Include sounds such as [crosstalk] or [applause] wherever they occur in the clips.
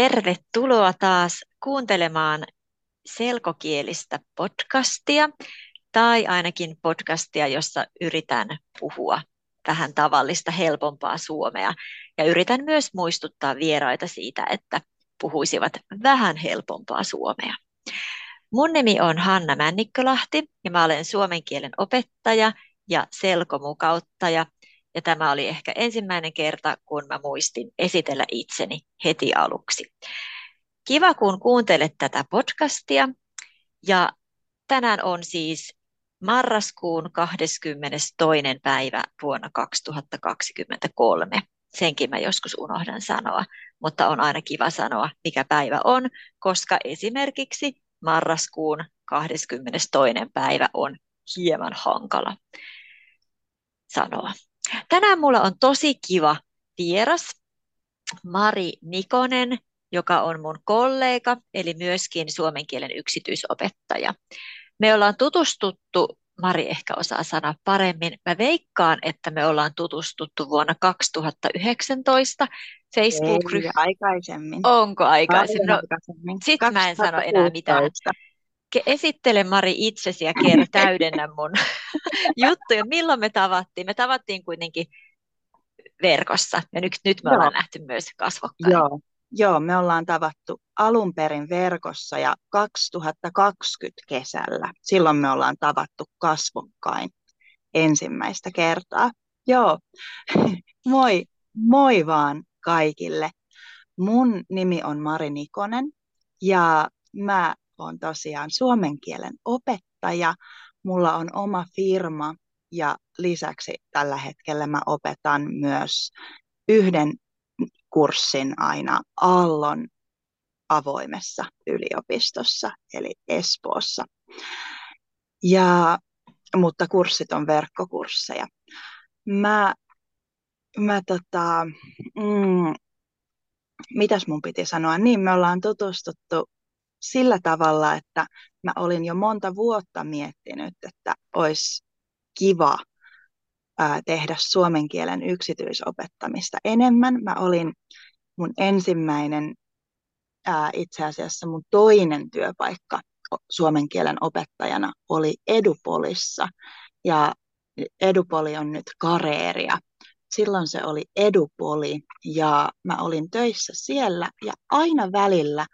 Tervetuloa taas kuuntelemaan selkokielistä podcastia tai ainakin podcastia, jossa yritän puhua vähän tavallista helpompaa suomea ja yritän myös muistuttaa vieraita siitä, että puhuisivat vähän helpompaa suomea. Mun nimi on Hanna Männikkölahti ja mä olen suomen kielen opettaja ja selkomukauttaja ja tämä oli ehkä ensimmäinen kerta, kun mä muistin esitellä itseni heti aluksi. Kiva, kun kuuntelet tätä podcastia. Ja tänään on siis marraskuun 22. päivä vuonna 2023. Senkin mä joskus unohdan sanoa, mutta on aina kiva sanoa, mikä päivä on, koska esimerkiksi marraskuun 22. päivä on hieman hankala sanoa. Tänään mulla on tosi kiva vieras, Mari Nikonen, joka on mun kollega, eli myöskin suomen kielen yksityisopettaja. Me ollaan tutustuttu, Mari ehkä osaa sanoa paremmin, mä veikkaan, että me ollaan tutustuttu vuonna 2019 facebook Ei, aikaisemmin. Onko aikaisemmin? No, Sitten mä en sano enää mitään. Esittele Mari itsesi ja kerro [laughs] täydennä mun [laughs] juttuja. Milloin me tavattiin? Me tavattiin kuitenkin verkossa ja nyt, nyt me Joo. ollaan nähty myös kasvokkain. Joo. Joo, me ollaan tavattu alun perin verkossa ja 2020 kesällä. Silloin me ollaan tavattu kasvokkain ensimmäistä kertaa. Joo, [laughs] moi, moi vaan kaikille. Mun nimi on Mari Nikonen ja mä oon tosiaan suomen kielen opettaja. Mulla on oma firma ja lisäksi tällä hetkellä mä opetan myös yhden kurssin aina Aallon avoimessa yliopistossa, eli Espoossa. Ja, mutta kurssit on verkkokursseja. Mä, mä tota, mm, mitäs mun piti sanoa? Niin, me ollaan tutustuttu sillä tavalla, että mä olin jo monta vuotta miettinyt, että olisi kiva tehdä suomen kielen yksityisopettamista enemmän. Mä olin mun ensimmäinen, itse asiassa mun toinen työpaikka suomen kielen opettajana oli Edupolissa. Ja Edupoli on nyt kareeria. Silloin se oli Edupoli ja mä olin töissä siellä ja aina välillä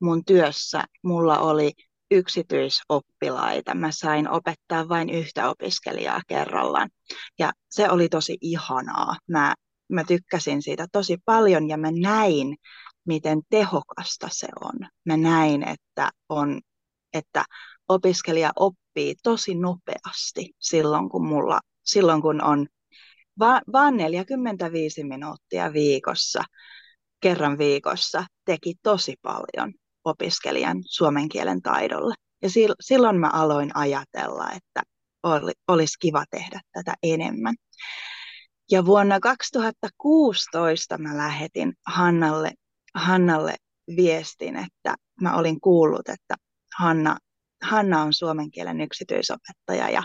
mun työssä mulla oli yksityisoppilaita. Mä sain opettaa vain yhtä opiskelijaa kerrallaan. Ja se oli tosi ihanaa. Mä, mä tykkäsin siitä tosi paljon ja mä näin, miten tehokasta se on. Mä näin, että, on, että opiskelija oppii tosi nopeasti silloin, kun, mulla, silloin, kun on va, vaan 45 minuuttia viikossa, kerran viikossa, teki tosi paljon opiskelijan suomen kielen taidolle. Ja silloin mä aloin ajatella, että olisi kiva tehdä tätä enemmän. Ja vuonna 2016 mä lähetin Hannalle, Hannalle viestin, että mä olin kuullut, että Hanna, Hanna on suomen kielen yksityisopettaja ja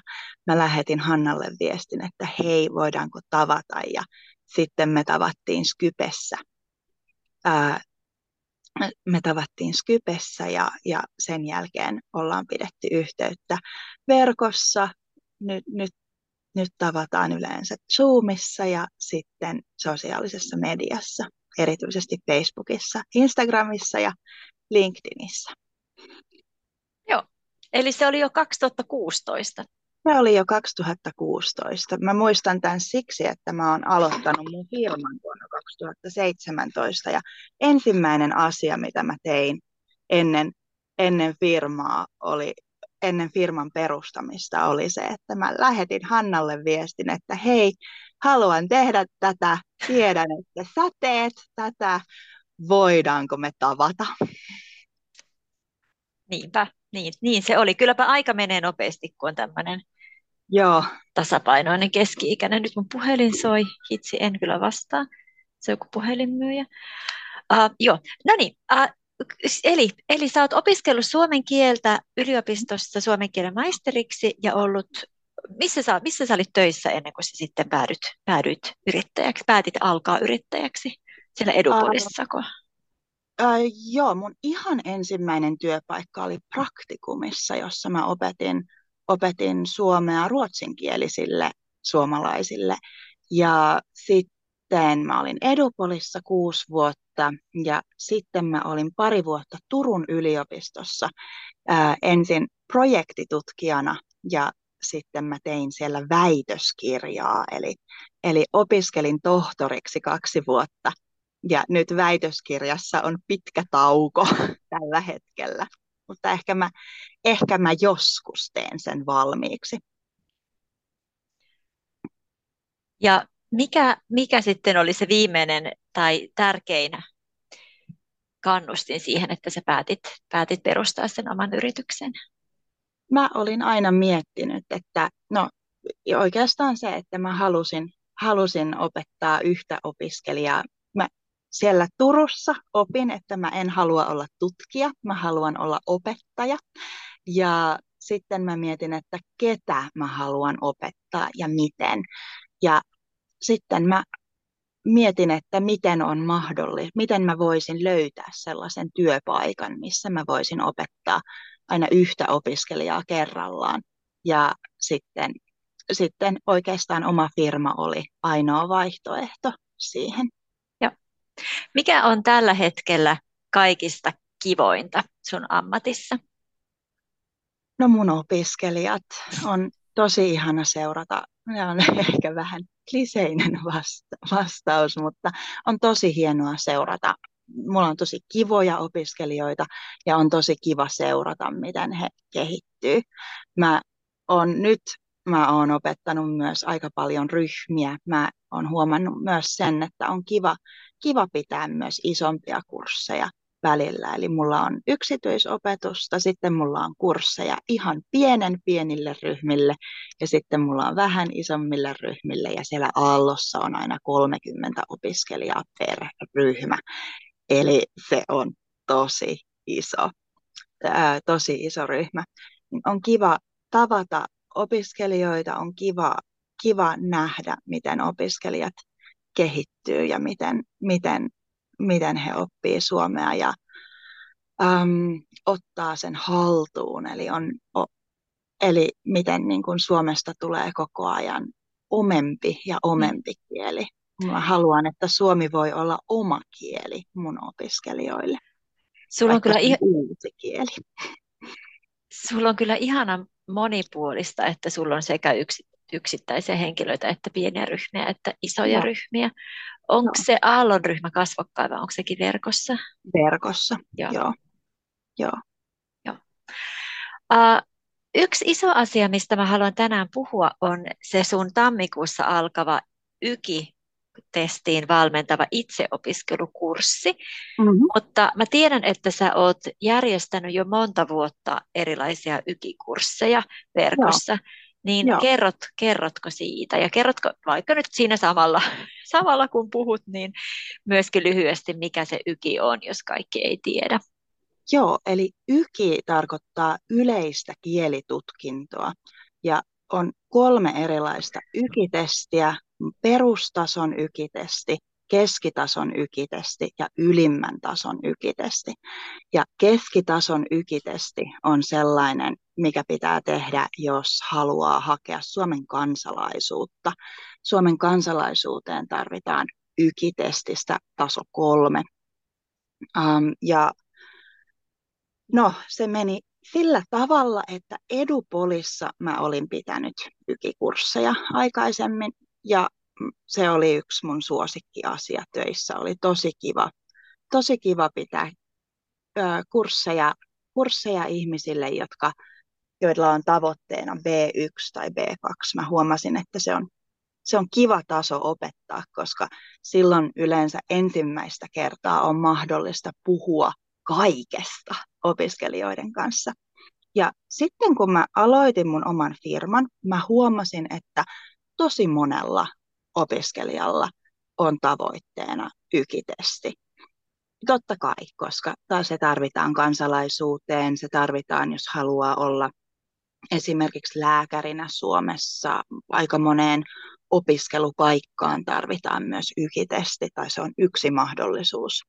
mä lähetin Hannalle viestin, että hei, voidaanko tavata ja sitten me tavattiin Skypessä ää, me tavattiin Skypessä ja, ja sen jälkeen ollaan pidetty yhteyttä verkossa. Nyt, nyt, nyt tavataan yleensä Zoomissa ja sitten sosiaalisessa mediassa, erityisesti Facebookissa, Instagramissa ja LinkedInissä. Joo, eli se oli jo 2016. Se oli jo 2016. Mä muistan tämän siksi, että mä oon aloittanut mun firman vuonna 2017 ja ensimmäinen asia, mitä mä tein ennen, ennen firmaa oli ennen firman perustamista oli se, että mä lähetin Hannalle viestin, että hei, haluan tehdä tätä, tiedän, että sä teet tätä, voidaanko me tavata? Niinpä, niin, niin se oli. Kylläpä aika menee nopeasti, kun on tämmöinen Joo. tasapainoinen keski-ikäinen. Nyt mun puhelin soi, hitsi en kyllä vastaa. Se on joku puhelinmyyjä. Uh, joo, no niin. Uh, eli, eli sä oot opiskellut suomen kieltä yliopistossa suomen kielen maisteriksi ja ollut, missä sä, missä sä olit töissä ennen kuin sä sitten päädyt, päädyit yrittäjäksi, päätit alkaa yrittäjäksi siellä Edupolissako? Äh, joo, mun ihan ensimmäinen työpaikka oli praktikumissa, jossa mä opetin, opetin suomea ruotsinkielisille suomalaisille. Ja sitten mä olin Edupolissa kuusi vuotta ja sitten mä olin pari vuotta Turun yliopistossa ää, ensin projektitutkijana ja sitten mä tein siellä väitöskirjaa, eli, eli opiskelin tohtoriksi kaksi vuotta. Ja nyt väitöskirjassa on pitkä tauko [laughs] tällä hetkellä, mutta ehkä mä, ehkä mä joskus teen sen valmiiksi. Ja mikä, mikä sitten oli se viimeinen tai tärkein kannustin siihen, että sä päätit, päätit perustaa sen oman yrityksen? Mä olin aina miettinyt, että no oikeastaan se, että mä halusin, halusin opettaa yhtä opiskelijaa. Siellä Turussa opin, että mä en halua olla tutkija, mä haluan olla opettaja. Ja sitten mä mietin, että ketä mä haluan opettaa ja miten. Ja sitten mä mietin, että miten on mahdollista, miten mä voisin löytää sellaisen työpaikan, missä mä voisin opettaa aina yhtä opiskelijaa kerrallaan. Ja sitten, sitten oikeastaan oma firma oli ainoa vaihtoehto siihen. Mikä on tällä hetkellä kaikista kivointa sun ammatissa? No mun opiskelijat on tosi ihana seurata. Ne on [laughs] ehkä vähän kliseinen vasta- vastaus, mutta on tosi hienoa seurata. Mulla on tosi kivoja opiskelijoita ja on tosi kiva seurata, miten he kehittyy. Mä on nyt mä oon opettanut myös aika paljon ryhmiä. Mä oon huomannut myös sen, että on kiva, kiva pitää myös isompia kursseja välillä. Eli mulla on yksityisopetusta, sitten mulla on kursseja ihan pienen pienille ryhmille ja sitten mulla on vähän isommille ryhmille ja siellä Aallossa on aina 30 opiskelijaa per ryhmä. Eli se on tosi iso, ää, tosi iso ryhmä. On kiva tavata opiskelijoita, on kiva, kiva nähdä, miten opiskelijat kehittyy ja miten, miten miten he oppii suomea ja äm, ottaa sen haltuun. Eli, on, o, eli miten niin kuin Suomesta tulee koko ajan omempi ja omempi kieli. Mä haluan, että suomi voi olla oma kieli mun opiskelijoille. Sulla on kyllä ihan uusi kieli. Sulla on kyllä ihana monipuolista, että sulla on sekä yksi, yksittäisiä henkilöitä, että pieniä ryhmiä, että isoja no. ryhmiä. Onko no. se Aallon ryhmä kasvokkain vai onko sekin verkossa? Verkossa, joo. joo. joo. joo. Uh, yksi iso asia, mistä mä haluan tänään puhua, on se sun tammikuussa alkava YKI testiin valmentava itseopiskelukurssi, mm-hmm. mutta mä tiedän, että sä oot järjestänyt jo monta vuotta erilaisia YKI-kursseja verkossa. Joo. Niin Joo. kerrot, kerrotko siitä ja kerrotko vaikka nyt siinä samalla, [laughs] samalla kun puhut, niin myöskin lyhyesti, mikä se YKI on, jos kaikki ei tiedä. Joo, eli YKI tarkoittaa yleistä kielitutkintoa ja on kolme erilaista ykitestiä, perustason ykitesti, keskitason ykitesti ja ylimmän tason ykitesti. Ja keskitason ykitesti on sellainen, mikä pitää tehdä, jos haluaa hakea Suomen kansalaisuutta. Suomen kansalaisuuteen tarvitaan ykitestistä taso kolme. Um, ja no, se meni sillä tavalla, että Edupolissa mä olin pitänyt ykikursseja aikaisemmin ja se oli yksi mun suosikkiasia töissä. Oli tosi kiva, tosi kiva pitää ö, kursseja, kursseja ihmisille, jotka, joilla on tavoitteena B1 tai B2. Mä huomasin, että se on, se on kiva taso opettaa, koska silloin yleensä ensimmäistä kertaa on mahdollista puhua kaikesta opiskelijoiden kanssa. Ja sitten kun mä aloitin mun oman firman, mä huomasin, että tosi monella opiskelijalla on tavoitteena ykitesti. Totta kai, koska se tarvitaan kansalaisuuteen, se tarvitaan, jos haluaa olla esimerkiksi lääkärinä Suomessa. Aika moneen opiskelupaikkaan tarvitaan myös ykitesti, tai se on yksi mahdollisuus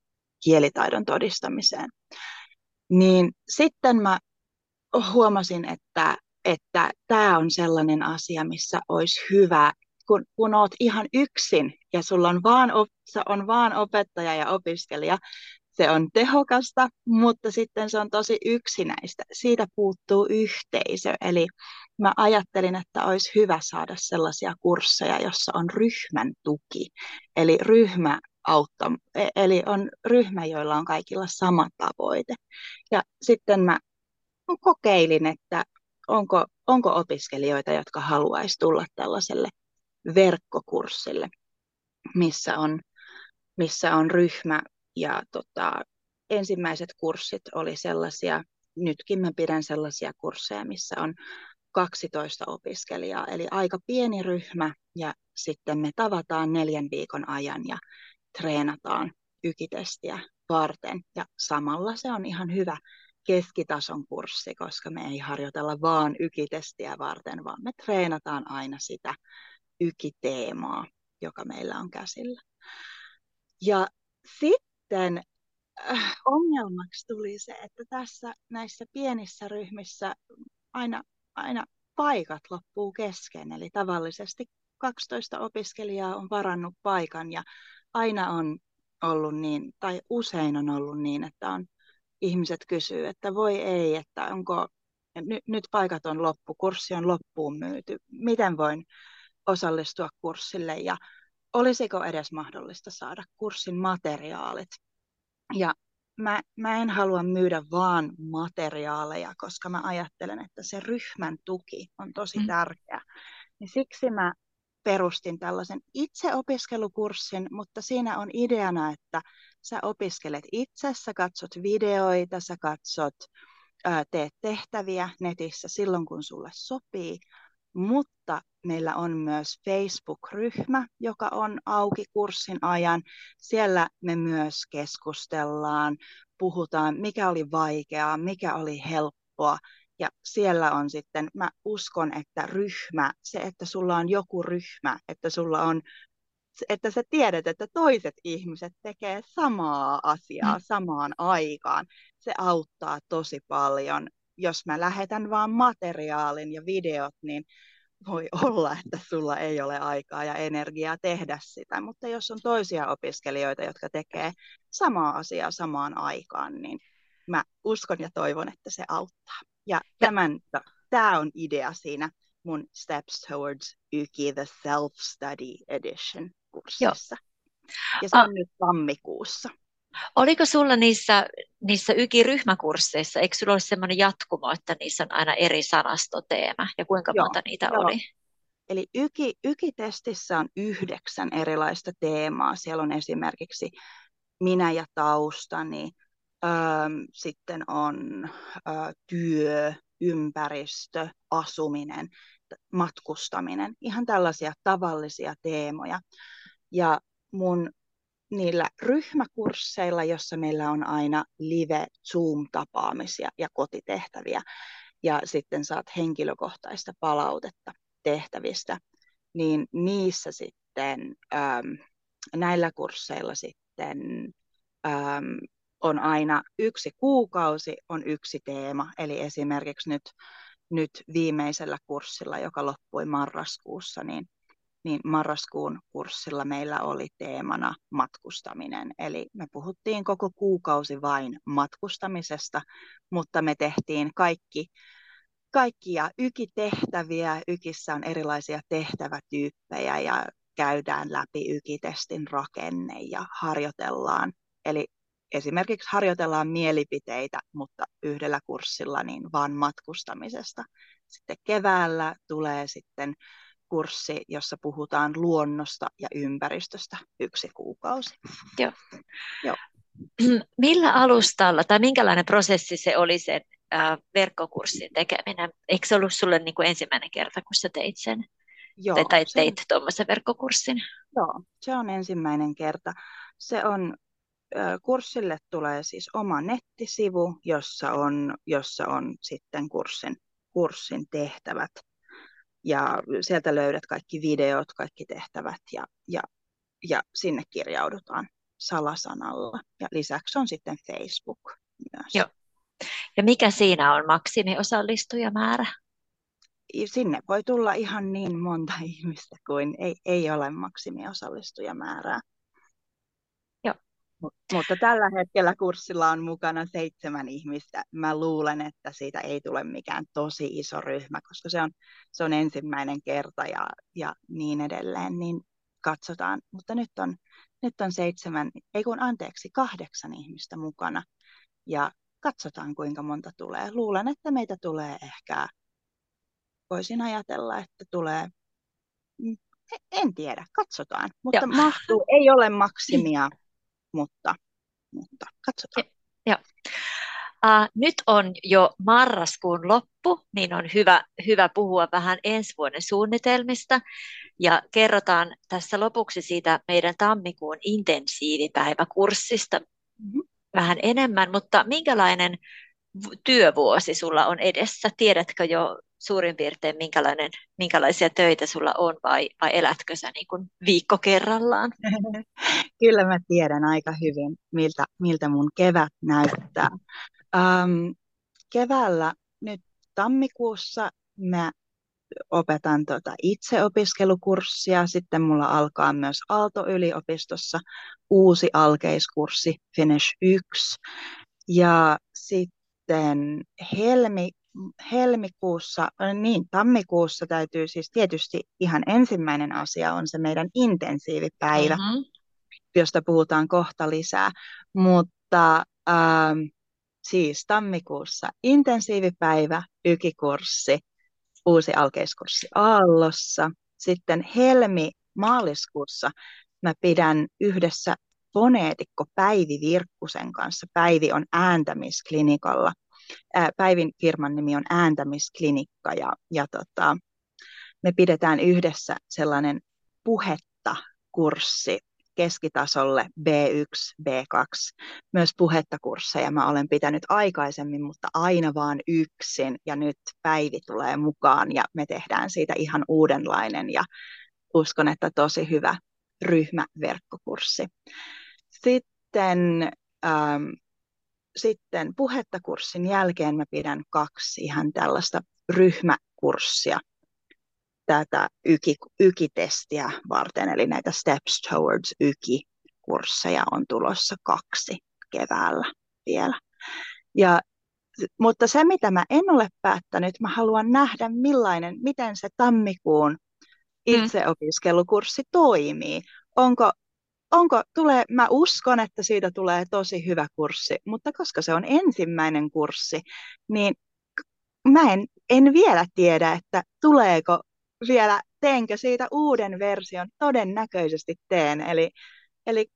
kielitaidon todistamiseen. Niin sitten mä huomasin, että että tämä on sellainen asia, missä olisi hyvä, kun, kun oot ihan yksin ja sulla on vaan, on vaan opettaja ja opiskelija, se on tehokasta, mutta sitten se on tosi yksinäistä. Siitä puuttuu yhteisö. Eli mä ajattelin, että olisi hyvä saada sellaisia kursseja, jossa on ryhmän tuki. Eli ryhmä auttaa, e, eli on ryhmä, joilla on kaikilla sama tavoite. Ja sitten mä kokeilin, että onko, onko opiskelijoita, jotka haluaisi tulla tällaiselle verkkokurssille, missä on, missä on ryhmä. Ja tota, ensimmäiset kurssit oli sellaisia, nytkin mä pidän sellaisia kursseja, missä on 12 opiskelijaa, eli aika pieni ryhmä, ja sitten me tavataan neljän viikon ajan ja treenataan ykitestiä varten, ja samalla se on ihan hyvä keskitason kurssi, koska me ei harjoitella vaan ykitestiä varten, vaan me treenataan aina sitä ykiteemaa, joka meillä on käsillä. Ja sitten äh, ongelmaksi tuli se, että tässä näissä pienissä ryhmissä aina, aina paikat loppuu kesken. Eli tavallisesti 12 opiskelijaa on varannut paikan ja aina on ollut niin, tai usein on ollut niin, että on ihmiset kysyy, että voi ei, että onko, nyt, nyt paikat on loppu, kurssi on loppuun myyty, miten voin osallistua kurssille ja olisiko edes mahdollista saada kurssin materiaalit. Ja mä, mä en halua myydä vaan materiaaleja, koska mä ajattelen, että se ryhmän tuki on tosi mm. tärkeä. Niin siksi mä perustin tällaisen itseopiskelukurssin, mutta siinä on ideana, että sä opiskelet itse, sä katsot videoita, sä katsot, teet tehtäviä netissä silloin, kun sulle sopii, mutta meillä on myös Facebook-ryhmä, joka on auki kurssin ajan. Siellä me myös keskustellaan, puhutaan, mikä oli vaikeaa, mikä oli helppoa. Ja siellä on sitten, mä uskon, että ryhmä, se, että sulla on joku ryhmä, että sulla on että sä tiedät, että toiset ihmiset tekee samaa asiaa samaan aikaan. Se auttaa tosi paljon. Jos mä lähetän vaan materiaalin ja videot, niin voi olla, että sulla ei ole aikaa ja energiaa tehdä sitä, mutta jos on toisia opiskelijoita, jotka tekee samaa asiaa samaan aikaan, niin mä uskon ja toivon, että se auttaa. Ja tämän, tämä on idea siinä mun Steps Towards Yki, the Self-Study Edition kurssissa. Joo. Ja se on A- nyt tammikuussa. Oliko sulla niissä, niissä YKI-ryhmäkursseissa, eikö sulla ole sellainen jatkumo, että niissä on aina eri sanastoteema ja kuinka Joo, monta niitä jo. oli? Eli YKI, YKI-testissä on yhdeksän erilaista teemaa. Siellä on esimerkiksi minä ja taustani, ähm, sitten on äh, työ, ympäristö, asuminen, matkustaminen, ihan tällaisia tavallisia teemoja. Ja mun niillä ryhmäkursseilla, jossa meillä on aina live Zoom-tapaamisia ja kotitehtäviä, ja sitten saat henkilökohtaista palautetta tehtävistä, niin niissä sitten äm, näillä kursseilla sitten äm, on aina yksi kuukausi, on yksi teema. Eli esimerkiksi nyt, nyt viimeisellä kurssilla, joka loppui marraskuussa, niin niin marraskuun kurssilla meillä oli teemana matkustaminen. Eli me puhuttiin koko kuukausi vain matkustamisesta, mutta me tehtiin kaikki kaikkia ykitehtäviä. Ykissä on erilaisia tehtävätyyppejä ja käydään läpi ykitestin rakenne ja harjoitellaan. Eli esimerkiksi harjoitellaan mielipiteitä, mutta yhdellä kurssilla niin vaan matkustamisesta. Sitten keväällä tulee sitten kurssi, jossa puhutaan luonnosta ja ympäristöstä yksi kuukausi. Joo. Joo. Millä alustalla tai minkälainen prosessi se oli sen äh, verkkokurssin tekeminen? Eikö se ollut sulle niin kuin ensimmäinen kerta, kun sä teit sen? Joo, tai, teit tuommoisen verkkokurssin? Joo, se on ensimmäinen kerta. Se on kurssille tulee siis oma nettisivu, jossa on, jossa on sitten kurssin, kurssin tehtävät ja sieltä löydät kaikki videot, kaikki tehtävät ja, ja, ja sinne kirjaudutaan. salasanalla. Ja lisäksi on sitten Facebook myös. Joo. Ja mikä siinä on maksimiosallistujamäärä? Sinne voi tulla ihan niin monta [laughs] ihmistä kuin ei, ei ole maksimiosallstujamäärää. Mutta tällä hetkellä kurssilla on mukana seitsemän ihmistä. Mä luulen, että siitä ei tule mikään tosi iso ryhmä, koska se on, se on ensimmäinen kerta ja, ja niin edelleen. Niin katsotaan. Mutta nyt on, nyt on seitsemän, ei kun anteeksi, kahdeksan ihmistä mukana. Ja katsotaan kuinka monta tulee. Luulen, että meitä tulee ehkä, voisin ajatella, että tulee, mm, en tiedä, katsotaan. Mutta Joo. mahtuu, ei ole maksimia, [laughs] mutta, mutta katsotaan. Joo. Uh, nyt on jo marraskuun loppu, niin on hyvä, hyvä puhua vähän ensi vuoden suunnitelmista. Ja kerrotaan tässä lopuksi siitä meidän tammikuun intensiivipäiväkurssista mm-hmm. vähän enemmän, mutta minkälainen työvuosi sulla on edessä? Tiedätkö jo suurin piirtein, minkälainen, minkälaisia töitä sulla on vai, vai elätkö sä niin kuin viikko kerrallaan? [laughs] Kyllä mä tiedän aika hyvin, miltä, miltä mun kevät näyttää. Um, keväällä nyt tammikuussa mä opetan tota itseopiskelukurssia. Sitten mulla alkaa myös Aalto-yliopistossa uusi alkeiskurssi Finish 1. Ja sitten helmi, helmikuussa, niin tammikuussa täytyy siis tietysti ihan ensimmäinen asia on se meidän intensiivipäivä, mm-hmm. josta puhutaan kohta lisää. Mutta ähm, siis tammikuussa intensiivipäivä, ykikurssi, uusi alkeiskurssi Aallossa. Sitten helmi-maaliskuussa mä pidän yhdessä foneetikko Päivi Virkkusen kanssa. Päivi on ääntämisklinikalla. Päivin firman nimi on ääntämisklinikka ja, ja tota, me pidetään yhdessä sellainen puhetta kurssi keskitasolle B1, B2, myös puhetta kursseja mä olen pitänyt aikaisemmin, mutta aina vaan yksin ja nyt Päivi tulee mukaan ja me tehdään siitä ihan uudenlainen ja uskon, että tosi hyvä ryhmäverkkokurssi. Sitten, ähm, sitten puhetta kurssin jälkeen mä pidän kaksi ihan tällaista ryhmäkurssia tätä yki, ykitestiä varten, eli näitä Steps Towards Yki-kursseja on tulossa kaksi keväällä vielä. Ja, mutta se, mitä mä en ole päättänyt, mä haluan nähdä, millainen, miten se tammikuun mm. itseopiskelukurssi toimii. Onko, onko tulee, mä uskon, että siitä tulee tosi hyvä kurssi, mutta koska se on ensimmäinen kurssi, niin mä en, en vielä tiedä, että tuleeko vielä teenkö siitä uuden version, todennäköisesti teen. Eli, eli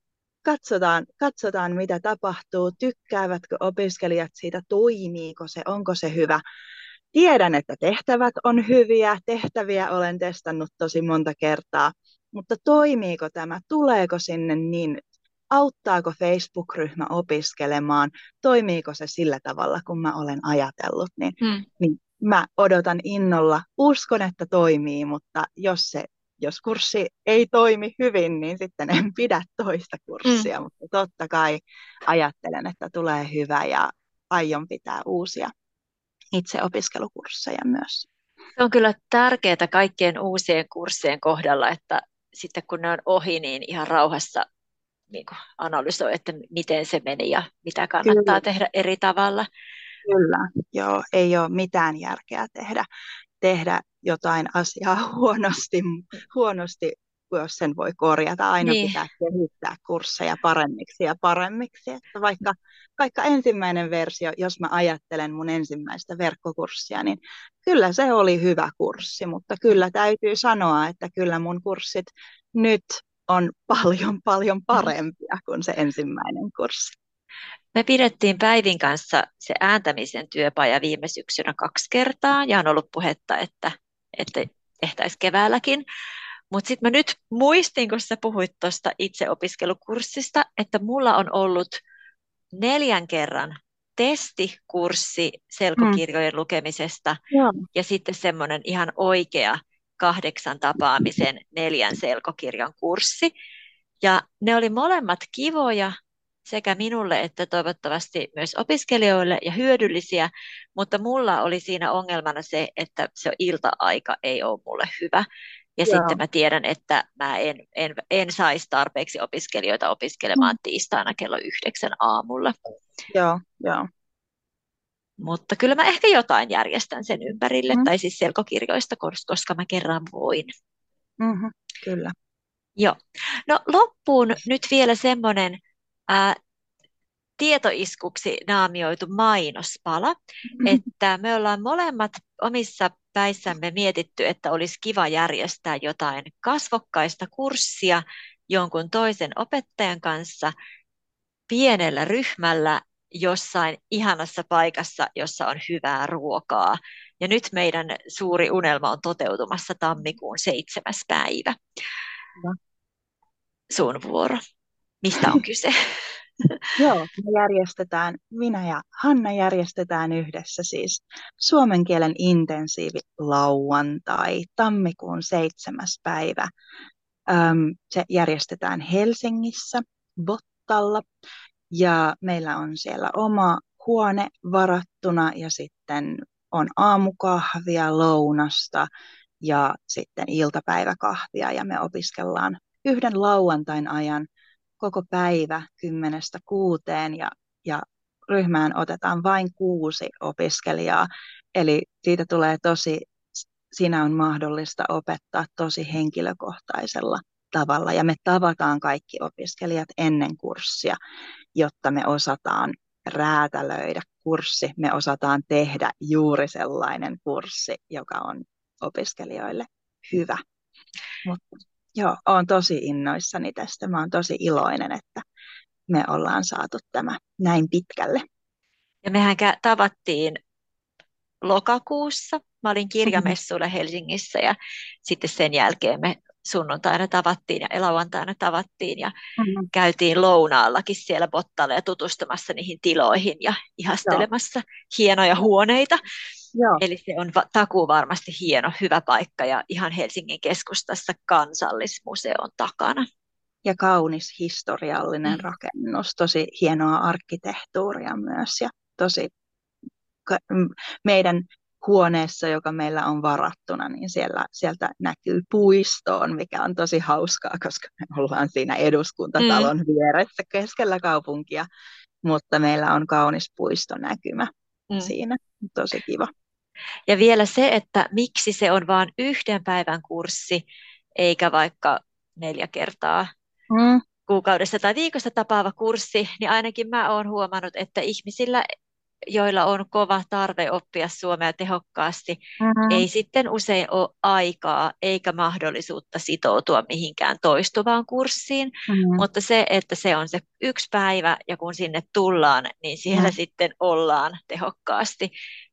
katsotaan, katsotaan, mitä tapahtuu, tykkäävätkö opiskelijat siitä, toimiiko se, onko se hyvä. Tiedän, että tehtävät on hyviä, tehtäviä olen testannut tosi monta kertaa, mutta toimiiko tämä, tuleeko sinne niin, auttaako Facebook-ryhmä opiskelemaan, toimiiko se sillä tavalla, kun mä olen ajatellut, niin, hmm. niin mä odotan innolla, uskon, että toimii, mutta jos se jos kurssi ei toimi hyvin, niin sitten en [laughs] pidä toista kurssia, mm. mutta totta kai ajattelen, että tulee hyvä ja aion pitää uusia itseopiskelukursseja myös. Se on kyllä tärkeää kaikkien uusien kurssien kohdalla, että sitten kun ne on ohi, niin ihan rauhassa niin analysoi, että miten se meni ja mitä kannattaa kyllä. tehdä eri tavalla. Kyllä, joo, ei ole mitään järkeä tehdä, tehdä jotain asiaa [laughs] huonosti, huonosti, jos sen voi korjata. Aina niin. pitää kehittää kursseja paremmiksi ja paremmiksi. Että vaikka, vaikka ensimmäinen versio, jos mä ajattelen mun ensimmäistä verkkokurssia, niin kyllä se oli hyvä kurssi, mutta kyllä täytyy sanoa, että kyllä mun kurssit nyt on paljon, paljon parempia kuin se ensimmäinen kurssi. Me pidettiin Päivin kanssa se ääntämisen työpaja viime syksynä kaksi kertaa ja on ollut puhetta, että, että tehtäisiin keväälläkin. Mutta sitten mä nyt muistin, kun sä puhuit tuosta itseopiskelukurssista, että mulla on ollut neljän kerran testikurssi selkokirjojen mm. lukemisesta Joo. ja sitten semmoinen ihan oikea kahdeksan tapaamisen neljän selkokirjan kurssi. Ja ne oli molemmat kivoja sekä minulle että toivottavasti myös opiskelijoille ja hyödyllisiä, mutta mulla oli siinä ongelmana se, että se ilta-aika ei ole mulle hyvä. Ja Joo. sitten mä tiedän, että mä en, en, en saisi tarpeeksi opiskelijoita opiskelemaan mm. tiistaina kello yhdeksän aamulla. Joo, joo. Mutta kyllä mä ehkä jotain järjestän sen ympärille, mm. tai siis selkokirjoista, koska mä kerran voin. Mm-hmm, kyllä. Joo. No loppuun nyt vielä semmoinen ää, tietoiskuksi naamioitu mainospala, mm-hmm. että me ollaan molemmat omissa päissämme mietitty, että olisi kiva järjestää jotain kasvokkaista kurssia jonkun toisen opettajan kanssa pienellä ryhmällä jossain ihanassa paikassa, jossa on hyvää ruokaa. Ja nyt meidän suuri unelma on toteutumassa tammikuun seitsemäs päivä. No. Sun vuoro. Mistä on kyse? [laughs] [laughs] Joo, me järjestetään, minä ja Hanna järjestetään yhdessä siis suomen kielen intensiivi lauantai, tammikuun seitsemäs päivä. Öm, se järjestetään Helsingissä, Bottalla, ja meillä on siellä oma huone varattuna ja sitten on aamukahvia, lounasta ja sitten iltapäiväkahvia ja me opiskellaan yhden lauantain ajan koko päivä kymmenestä kuuteen ja, ja ryhmään otetaan vain kuusi opiskelijaa. Eli siitä tulee tosi, siinä on mahdollista opettaa tosi henkilökohtaisella tavalla ja me tavataan kaikki opiskelijat ennen kurssia, jotta me osataan räätälöidä kurssi, me osataan tehdä juuri sellainen kurssi, joka on opiskelijoille hyvä. Mutta joo, olen tosi innoissani tästä. Mä olen tosi iloinen, että me ollaan saatu tämä näin pitkälle. Ja mehän tavattiin lokakuussa. Mä olin kirjamessuilla Helsingissä ja sitten sen jälkeen me sunnuntaina tavattiin ja lauantaina tavattiin ja mm-hmm. käytiin lounaallakin siellä Bottalle ja tutustumassa niihin tiloihin ja ihastelemassa Joo. hienoja huoneita. Joo. Eli se on va- takuu varmasti hieno, hyvä paikka ja ihan Helsingin keskustassa kansallismuseon takana. Ja kaunis historiallinen mm. rakennus, tosi hienoa arkkitehtuuria myös ja tosi meidän huoneessa, joka meillä on varattuna, niin siellä, sieltä näkyy puistoon, mikä on tosi hauskaa, koska me ollaan siinä eduskuntatalon mm. vieressä keskellä kaupunkia, mutta meillä on kaunis puistonäkymä mm. siinä. Tosi kiva. Ja vielä se, että miksi se on vain yhden päivän kurssi, eikä vaikka neljä kertaa mm. kuukaudessa tai viikossa tapaava kurssi, niin ainakin mä oon huomannut, että ihmisillä joilla on kova tarve oppia suomea tehokkaasti, mm-hmm. ei sitten usein ole aikaa eikä mahdollisuutta sitoutua mihinkään toistuvaan kurssiin, mm-hmm. mutta se, että se on se yksi päivä ja kun sinne tullaan, niin siellä mm-hmm. sitten ollaan tehokkaasti,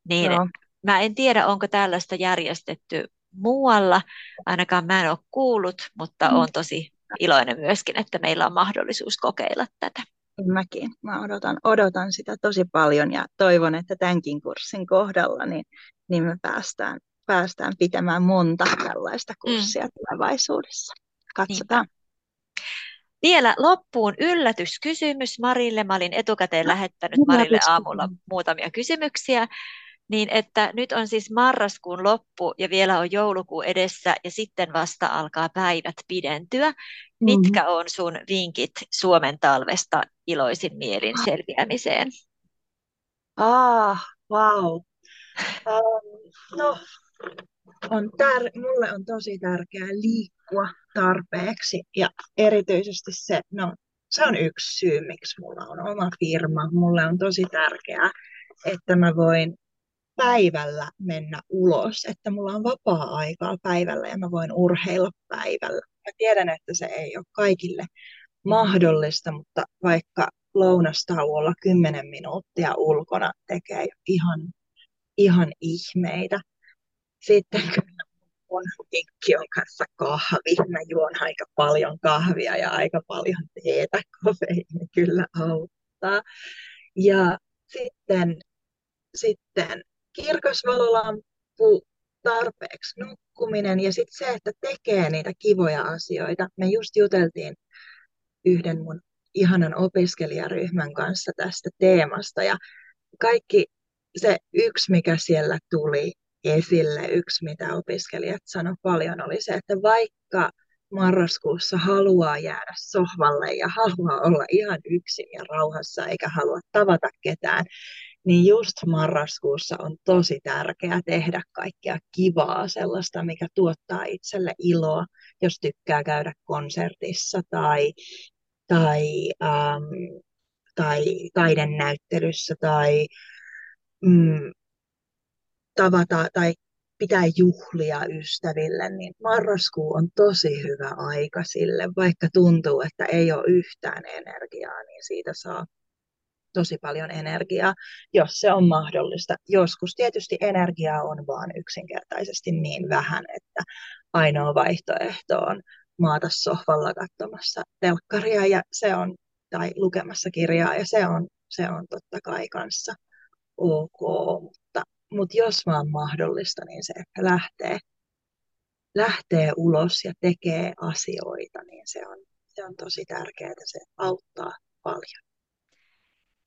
niin Joo. mä en tiedä, onko tällaista järjestetty muualla, ainakaan mä en ole kuullut, mutta mm-hmm. on tosi iloinen myöskin, että meillä on mahdollisuus kokeilla tätä. Mäkin. Mä odotan, odotan sitä tosi paljon ja toivon, että tämänkin kurssin kohdalla niin, niin me päästään, päästään pitämään monta tällaista kurssia mm. tulevaisuudessa. Katsotaan. Niin. Vielä loppuun yllätyskysymys Marille. Mä olin etukäteen no, lähettänyt Marille aamulla muutamia kysymyksiä niin että nyt on siis marraskuun loppu ja vielä on joulukuu edessä ja sitten vasta alkaa päivät pidentyä. Mm-hmm. Mitkä on sun vinkit Suomen talvesta iloisin mielin ah. selviämiseen? Ah, wow. Um, no, on tär- mulle on tosi tärkeää liikkua tarpeeksi ja erityisesti se, no se on yksi syy, miksi mulla on oma firma. Mulle on tosi tärkeää, että mä voin päivällä mennä ulos, että mulla on vapaa-aikaa päivällä ja mä voin urheilla päivällä. Mä tiedän, että se ei ole kaikille mahdollista, mutta vaikka lounastauolla 10 minuuttia ulkona tekee ihan, ihan ihmeitä. Sitten kyllä mun vinkki on kanssa kahvi. Mä juon aika paljon kahvia ja aika paljon teetä. Kofeiini kyllä auttaa. Ja sitten, sitten kirkas valolamppu, tarpeeksi nukkuminen ja sitten se, että tekee niitä kivoja asioita. Me just juteltiin yhden mun ihanan opiskelijaryhmän kanssa tästä teemasta. Ja kaikki se yksi, mikä siellä tuli esille, yksi mitä opiskelijat sanoivat paljon oli se, että vaikka marraskuussa haluaa jäädä sohvalle ja haluaa olla ihan yksin ja rauhassa eikä halua tavata ketään, niin just marraskuussa on tosi tärkeää tehdä kaikkea kivaa, sellaista, mikä tuottaa itselle iloa, jos tykkää käydä konsertissa tai, tai, ähm, tai taidenäyttelyssä tai mm, tavata tai pitää juhlia ystäville, niin marraskuu on tosi hyvä aika sille, vaikka tuntuu, että ei ole yhtään energiaa, niin siitä saa tosi paljon energiaa, jos se on mahdollista. Joskus tietysti energiaa on vaan yksinkertaisesti niin vähän, että ainoa vaihtoehto on maata sohvalla katsomassa telkkaria ja se on, tai lukemassa kirjaa ja se on, se on totta kai kanssa ok, mutta, mutta jos vaan mahdollista, niin se, että lähtee, lähtee ulos ja tekee asioita, niin se on, se on tosi tärkeää, se auttaa paljon.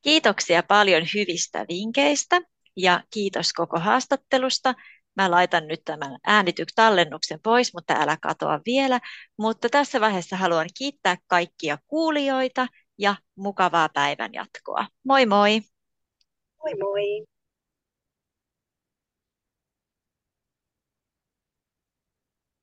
Kiitoksia paljon hyvistä vinkkeistä ja kiitos koko haastattelusta. Mä laitan nyt tämän äänityk-tallennuksen pois, mutta älä katoa vielä. Mutta tässä vaiheessa haluan kiittää kaikkia kuulijoita ja mukavaa päivän jatkoa. Moi moi! Moi moi!